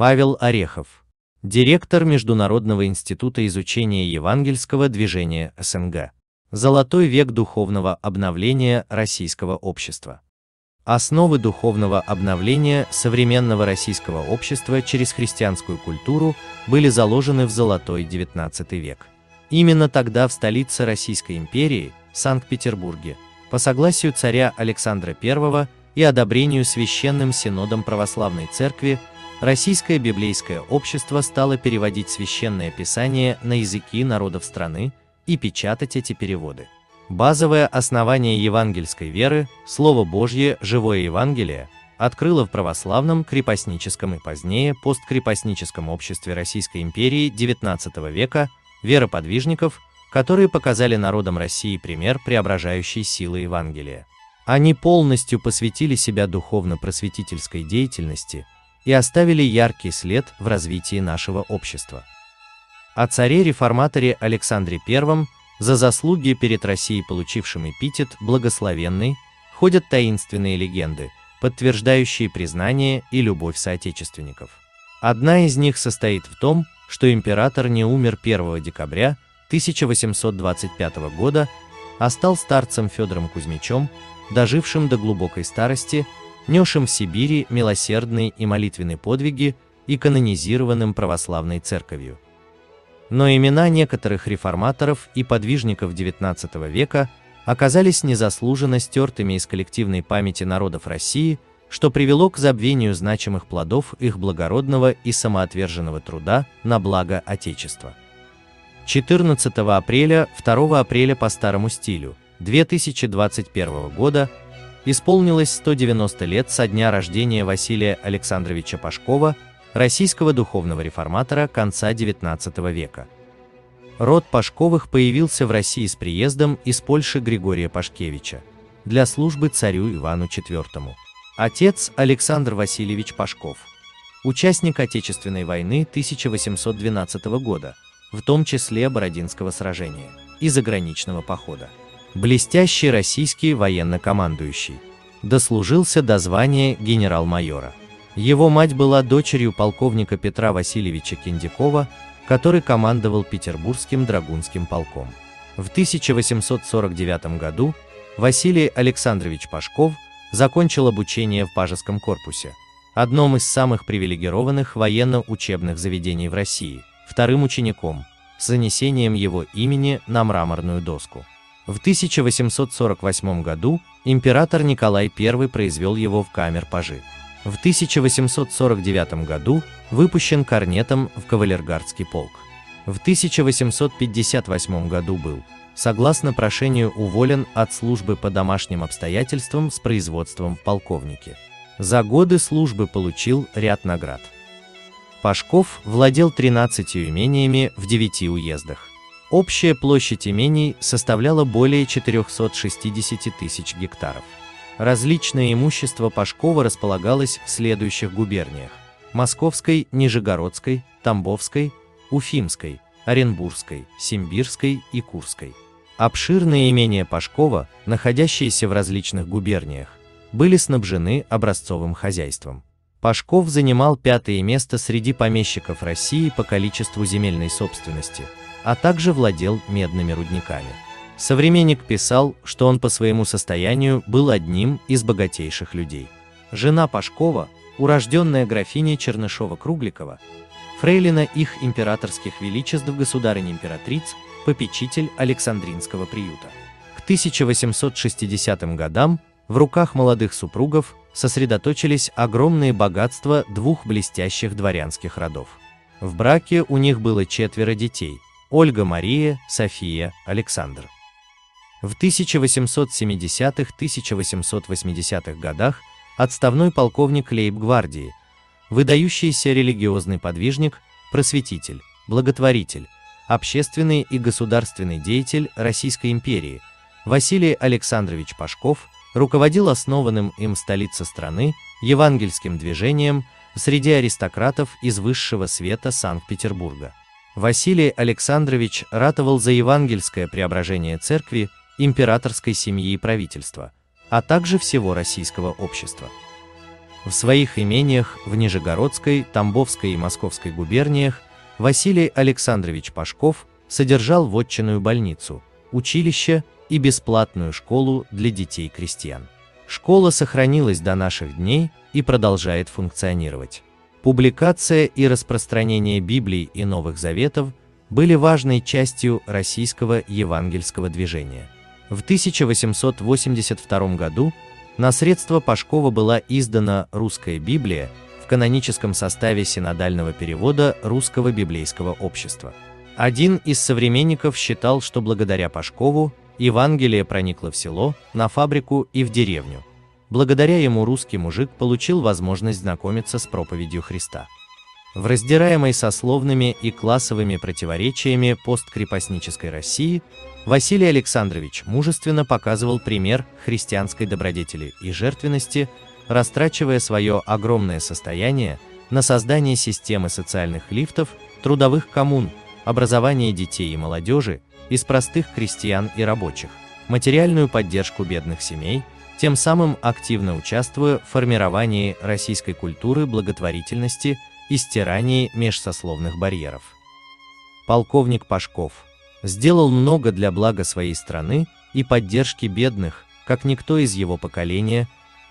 Павел Орехов, директор Международного института изучения евангельского движения СНГ. Золотой век духовного обновления российского общества. Основы духовного обновления современного российского общества через христианскую культуру были заложены в золотой XIX век. Именно тогда в столице Российской империи, Санкт-Петербурге, по согласию царя Александра I и одобрению Священным Синодом Православной Церкви, Российское библейское общество стало переводить священное писание на языки народов страны и печатать эти переводы. Базовое основание евангельской веры, Слово Божье, живое Евангелие, открыло в православном, крепостническом и позднее посткрепостническом обществе Российской империи XIX века вероподвижников, которые показали народам России пример преображающей силы Евангелия. Они полностью посвятили себя духовно-просветительской деятельности и оставили яркий след в развитии нашего общества. О царе-реформаторе Александре I за заслуги перед Россией, получившим эпитет «благословенный», ходят таинственные легенды, подтверждающие признание и любовь соотечественников. Одна из них состоит в том, что император не умер 1 декабря 1825 года, а стал старцем Федором Кузьмичем, дожившим до глубокой старости, несшим в Сибири милосердные и молитвенные подвиги и канонизированным православной церковью но имена некоторых реформаторов и подвижников XIX века оказались незаслуженно стертыми из коллективной памяти народов России, что привело к забвению значимых плодов их благородного и самоотверженного труда на благо Отечества. 14 апреля, 2 апреля по старому стилю 2021 года исполнилось 190 лет со дня рождения Василия Александровича Пашкова – российского духовного реформатора конца XIX века. Род Пашковых появился в России с приездом из Польши Григория Пашкевича для службы царю Ивану IV. Отец Александр Васильевич Пашков, участник Отечественной войны 1812 года, в том числе Бородинского сражения и заграничного похода. Блестящий российский военно-командующий, дослужился до звания генерал-майора. Его мать была дочерью полковника Петра Васильевича Киндякова, который командовал Петербургским драгунским полком. В 1849 году Василий Александрович Пашков закончил обучение в Пажеском корпусе, одном из самых привилегированных военно-учебных заведений в России, вторым учеником, с занесением его имени на мраморную доску. В 1848 году император Николай I произвел его в камер-пажи. В 1849 году выпущен корнетом в кавалергардский полк. В 1858 году был, согласно прошению, уволен от службы по домашним обстоятельствам с производством в полковнике. За годы службы получил ряд наград. Пашков владел 13 имениями в 9 уездах. Общая площадь имений составляла более 460 тысяч гектаров. Различное имущество Пашкова располагалось в следующих губерниях. Московской, Нижегородской, Тамбовской, Уфимской, Оренбургской, Симбирской и Курской. Обширные имения Пашкова, находящиеся в различных губерниях, были снабжены образцовым хозяйством. Пашков занимал пятое место среди помещиков России по количеству земельной собственности, а также владел медными рудниками. Современник писал, что он по своему состоянию был одним из богатейших людей. Жена Пашкова, урожденная графиня Чернышова-Кругликова, фрейлина их императорских величеств государынь-императриц, попечитель Александринского приюта. К 1860 годам в руках молодых супругов сосредоточились огромные богатства двух блестящих дворянских родов. В браке у них было четверо детей – Ольга Мария, София, Александр. В 1870-1880-х годах отставной полковник лейб-гвардии, выдающийся религиозный подвижник, просветитель, благотворитель, общественный и государственный деятель Российской империи Василий Александрович Пашков руководил основанным им в столице страны евангельским движением среди аристократов из высшего света Санкт-Петербурга. Василий Александрович ратовал за евангельское преображение церкви императорской семьи и правительства, а также всего российского общества. В своих имениях в Нижегородской, Тамбовской и Московской губерниях Василий Александрович Пашков содержал вотчинную больницу, училище и бесплатную школу для детей крестьян. Школа сохранилась до наших дней и продолжает функционировать. Публикация и распространение Библии и Новых Заветов были важной частью российского евангельского движения. В 1882 году на средства Пашкова была издана «Русская Библия» в каноническом составе синодального перевода Русского библейского общества. Один из современников считал, что благодаря Пашкову Евангелие проникло в село, на фабрику и в деревню. Благодаря ему русский мужик получил возможность знакомиться с проповедью Христа. В раздираемой сословными и классовыми противоречиями посткрепостнической России Василий Александрович мужественно показывал пример христианской добродетели и жертвенности, растрачивая свое огромное состояние на создание системы социальных лифтов, трудовых коммун, образование детей и молодежи, из простых крестьян и рабочих, материальную поддержку бедных семей, тем самым активно участвуя в формировании российской культуры благотворительности и стирании межсословных барьеров. Полковник Пашков сделал много для блага своей страны и поддержки бедных, как никто из его поколения,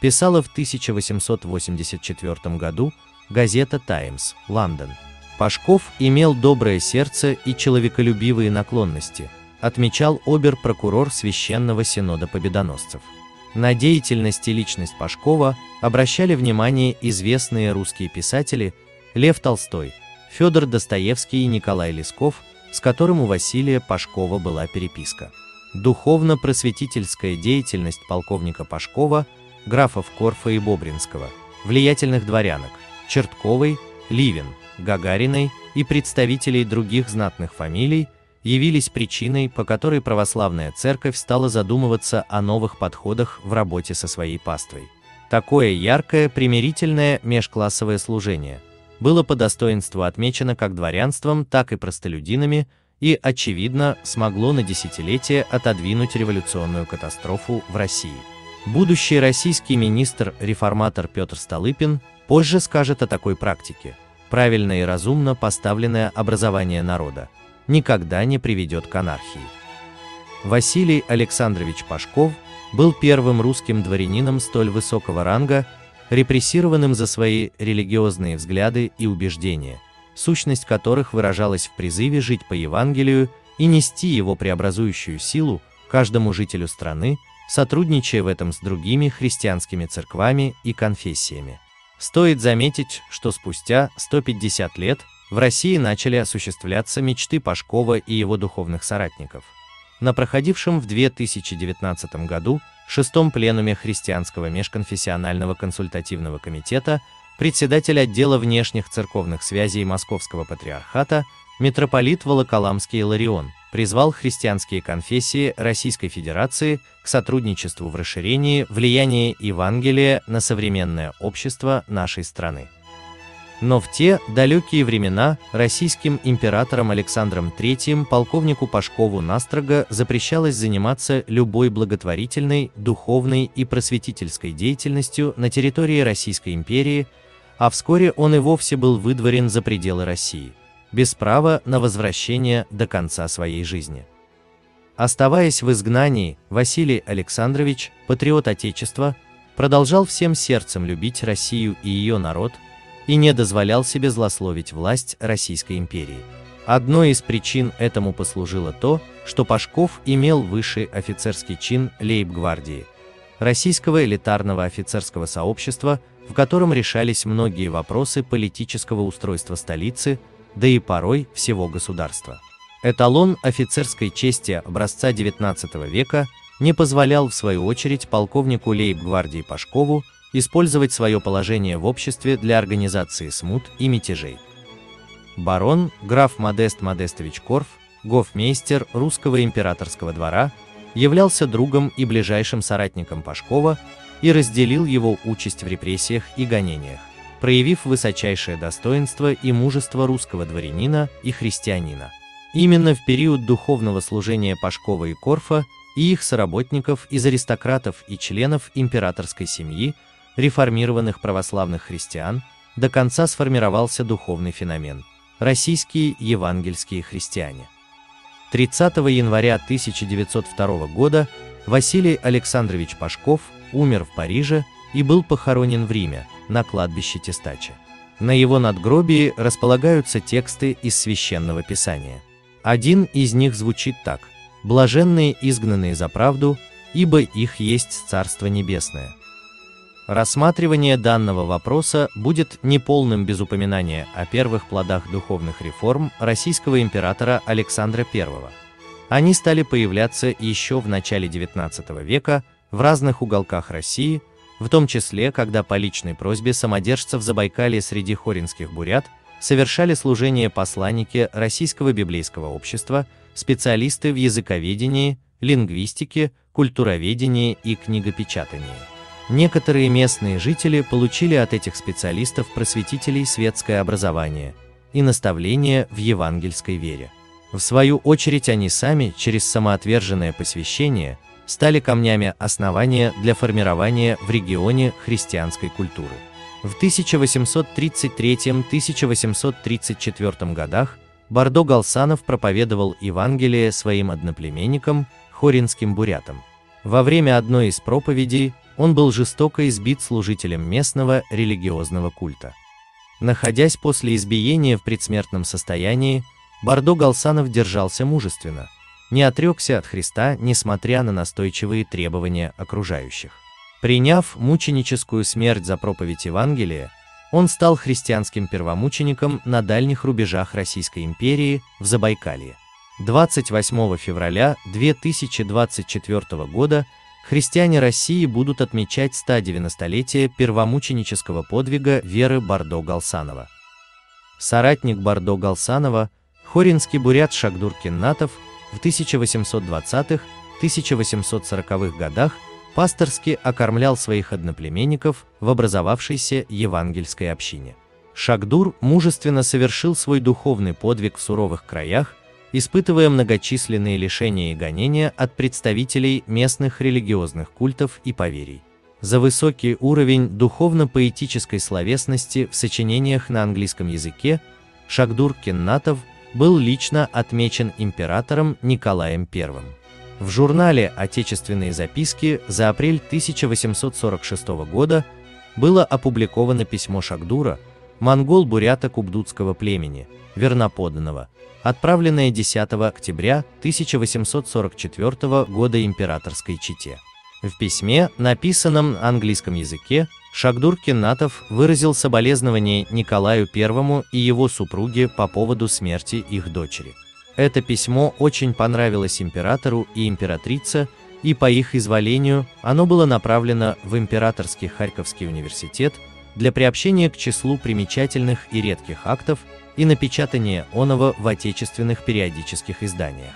писала в 1884 году газета «Таймс», Лондон. Пашков имел доброе сердце и человеколюбивые наклонности, отмечал обер-прокурор Священного Синода Победоносцев. На деятельность и личность Пашкова обращали внимание известные русские писатели Лев Толстой, Федор Достоевский и Николай Лесков, с которым у Василия Пашкова была переписка. Духовно-просветительская деятельность полковника Пашкова, графов Корфа и Бобринского, влиятельных дворянок, Чертковой, Ливен – Гагариной и представителей других знатных фамилий явились причиной, по которой православная церковь стала задумываться о новых подходах в работе со своей паствой. Такое яркое, примирительное межклассовое служение было по достоинству отмечено как дворянством, так и простолюдинами и, очевидно, смогло на десятилетия отодвинуть революционную катастрофу в России. Будущий российский министр-реформатор Петр Столыпин позже скажет о такой практике – правильно и разумно поставленное образование народа никогда не приведет к анархии. Василий Александрович Пашков был первым русским дворянином столь высокого ранга, репрессированным за свои религиозные взгляды и убеждения, сущность которых выражалась в призыве жить по Евангелию и нести его преобразующую силу каждому жителю страны, сотрудничая в этом с другими христианскими церквами и конфессиями. Стоит заметить, что спустя 150 лет в России начали осуществляться мечты Пашкова и его духовных соратников. На проходившем в 2019 году шестом пленуме Христианского межконфессионального консультативного комитета председатель отдела внешних церковных связей Московского патриархата митрополит Волоколамский Иларион призвал христианские конфессии Российской Федерации к сотрудничеству в расширении влияния Евангелия на современное общество нашей страны. Но в те далекие времена российским императором Александром III полковнику Пашкову настрого запрещалось заниматься любой благотворительной, духовной и просветительской деятельностью на территории Российской империи, а вскоре он и вовсе был выдворен за пределы России без права на возвращение до конца своей жизни. Оставаясь в изгнании, Василий Александрович, патриот Отечества, продолжал всем сердцем любить Россию и ее народ и не дозволял себе злословить власть Российской империи. Одной из причин этому послужило то, что Пашков имел высший офицерский чин лейб-гвардии, российского элитарного офицерского сообщества, в котором решались многие вопросы политического устройства столицы, да и порой всего государства. Эталон офицерской чести образца XIX века не позволял в свою очередь полковнику лейб-гвардии Пашкову использовать свое положение в обществе для организации смут и мятежей. Барон, граф Модест Модестович Корф, гофмейстер русского императорского двора, являлся другом и ближайшим соратником Пашкова и разделил его участь в репрессиях и гонениях проявив высочайшее достоинство и мужество русского дворянина и христианина. Именно в период духовного служения Пашкова и Корфа и их соработников из аристократов и членов императорской семьи реформированных православных христиан до конца сформировался духовный феномен – российские евангельские христиане. 30 января 1902 года Василий Александрович Пашков умер в Париже и был похоронен в Риме, на кладбище Тестача. На его надгробии располагаются тексты из Священного Писания. Один из них звучит так «Блаженные изгнанные за правду, ибо их есть Царство Небесное». Рассматривание данного вопроса будет неполным без упоминания о первых плодах духовных реформ российского императора Александра I. Они стали появляться еще в начале XIX века в разных уголках России, в том числе, когда по личной просьбе самодержцев Забайкалья среди хоринских бурят совершали служение посланники Российского библейского общества, специалисты в языковедении, лингвистике, культуроведении и книгопечатании. Некоторые местные жители получили от этих специалистов-просветителей светское образование и наставление в евангельской вере. В свою очередь они сами, через самоотверженное посвящение, стали камнями основания для формирования в регионе христианской культуры. В 1833-1834 годах Бардо Галсанов проповедовал Евангелие своим одноплеменникам, хоринским бурятам. Во время одной из проповедей он был жестоко избит служителем местного религиозного культа. Находясь после избиения в предсмертном состоянии, Бардо Галсанов держался мужественно, не отрекся от Христа, несмотря на настойчивые требования окружающих. Приняв мученическую смерть за проповедь Евангелия, он стал христианским первомучеником на дальних рубежах Российской империи в Забайкалье. 28 февраля 2024 года христиане России будут отмечать 190-летие первомученического подвига Веры Бардо-Галсанова. Соратник Бардо-Галсанова, хоринский бурят Шагдур Кеннатов, в 1820-1840-х годах пасторски окормлял своих одноплеменников в образовавшейся евангельской общине. Шагдур мужественно совершил свой духовный подвиг в суровых краях, испытывая многочисленные лишения и гонения от представителей местных религиозных культов и поверий. За высокий уровень духовно-поэтической словесности в сочинениях на английском языке Шагдур Кеннатов был лично отмечен императором Николаем I. В журнале «Отечественные записки» за апрель 1846 года было опубликовано письмо Шагдура, монгол-бурята кубдутского племени, верноподданного, отправленное 10 октября 1844 года императорской чете. В письме, написанном на английском языке, Шагдур Кеннатов выразил соболезнование Николаю I и его супруге по поводу смерти их дочери. Это письмо очень понравилось императору и императрице, и по их изволению оно было направлено в Императорский Харьковский университет для приобщения к числу примечательных и редких актов и напечатания оного в отечественных периодических изданиях.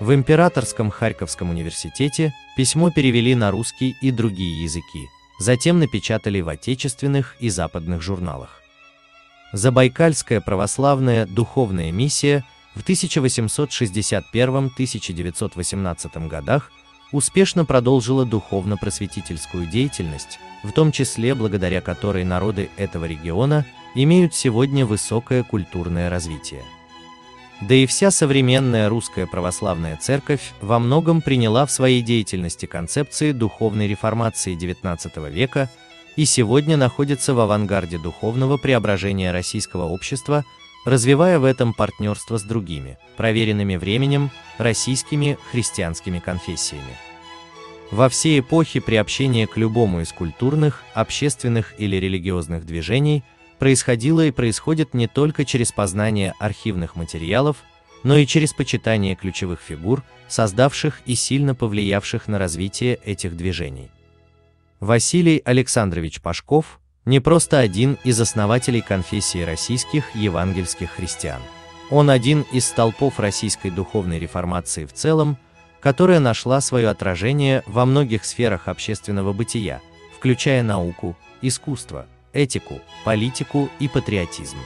В Императорском Харьковском университете письмо перевели на русский и другие языки, затем напечатали в отечественных и западных журналах. Забайкальская православная духовная миссия в 1861-1918 годах успешно продолжила духовно-просветительскую деятельность, в том числе благодаря которой народы этого региона имеют сегодня высокое культурное развитие. Да и вся современная русская православная церковь во многом приняла в своей деятельности концепции духовной реформации XIX века и сегодня находится в авангарде духовного преображения российского общества, развивая в этом партнерство с другими, проверенными временем, российскими христианскими конфессиями. Во все эпохи приобщения к любому из культурных, общественных или религиозных движений происходило и происходит не только через познание архивных материалов, но и через почитание ключевых фигур, создавших и сильно повлиявших на развитие этих движений. Василий Александрович Пашков не просто один из основателей конфессии российских евангельских христиан. Он один из столпов российской духовной реформации в целом, которая нашла свое отражение во многих сферах общественного бытия, включая науку, искусство, этику, политику и патриотизм.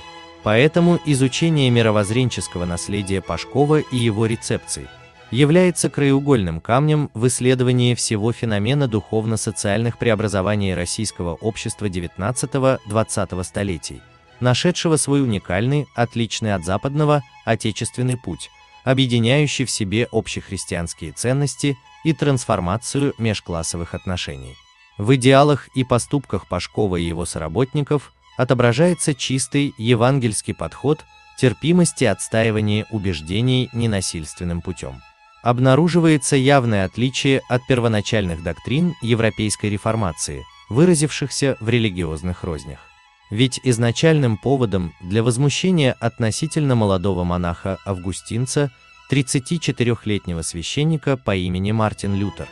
Поэтому изучение мировоззренческого наследия Пашкова и его рецепций, является краеугольным камнем в исследовании всего феномена духовно-социальных преобразований российского общества XIX-XX столетий, нашедшего свой уникальный, отличный от западного, отечественный путь, объединяющий в себе общехристианские ценности и трансформацию межклассовых отношений. В идеалах и поступках Пашкова и его соработников отображается чистый евангельский подход терпимости отстаивания убеждений ненасильственным путем. Обнаруживается явное отличие от первоначальных доктрин европейской реформации, выразившихся в религиозных рознях. Ведь изначальным поводом для возмущения относительно молодого монаха-августинца, 34-летнего священника по имени Мартин Лютер,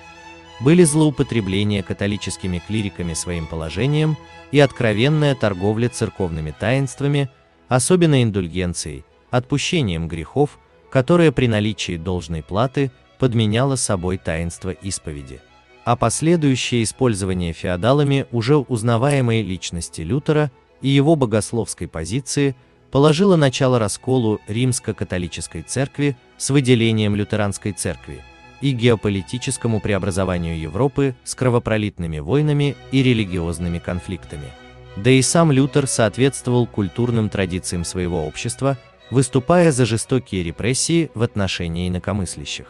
были злоупотребление католическими клириками своим положением и откровенная торговля церковными таинствами, особенно индульгенцией, отпущением грехов, которое при наличии должной платы подменяло собой таинство исповеди. А последующее использование феодалами уже узнаваемой личности Лютера и его богословской позиции положило начало расколу римско-католической церкви с выделением лютеранской церкви – и геополитическому преобразованию Европы с кровопролитными войнами и религиозными конфликтами. Да и сам Лютер соответствовал культурным традициям своего общества, выступая за жестокие репрессии в отношении инакомыслящих.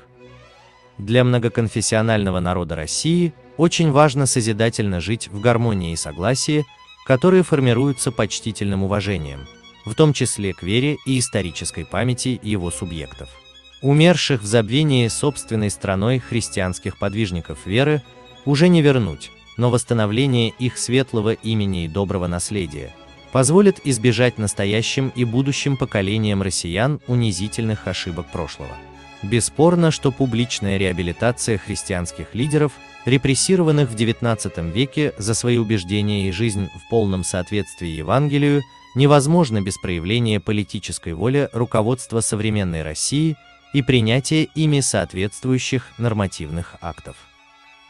Для многоконфессионального народа России очень важно созидательно жить в гармонии и согласии, которые формируются почтительным уважением, в том числе к вере и исторической памяти его субъектов умерших в забвении собственной страной христианских подвижников веры, уже не вернуть, но восстановление их светлого имени и доброго наследия позволит избежать настоящим и будущим поколениям россиян унизительных ошибок прошлого. Бесспорно, что публичная реабилитация христианских лидеров, репрессированных в XIX веке за свои убеждения и жизнь в полном соответствии Евангелию, невозможно без проявления политической воли руководства современной России – и принятие ими соответствующих нормативных актов.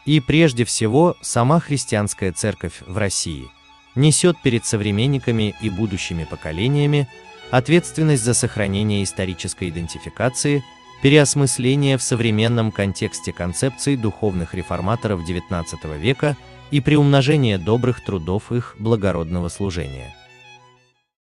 И прежде всего, сама христианская церковь в России несет перед современниками и будущими поколениями ответственность за сохранение исторической идентификации, переосмысление в современном контексте концепций духовных реформаторов XIX века и приумножение добрых трудов их благородного служения.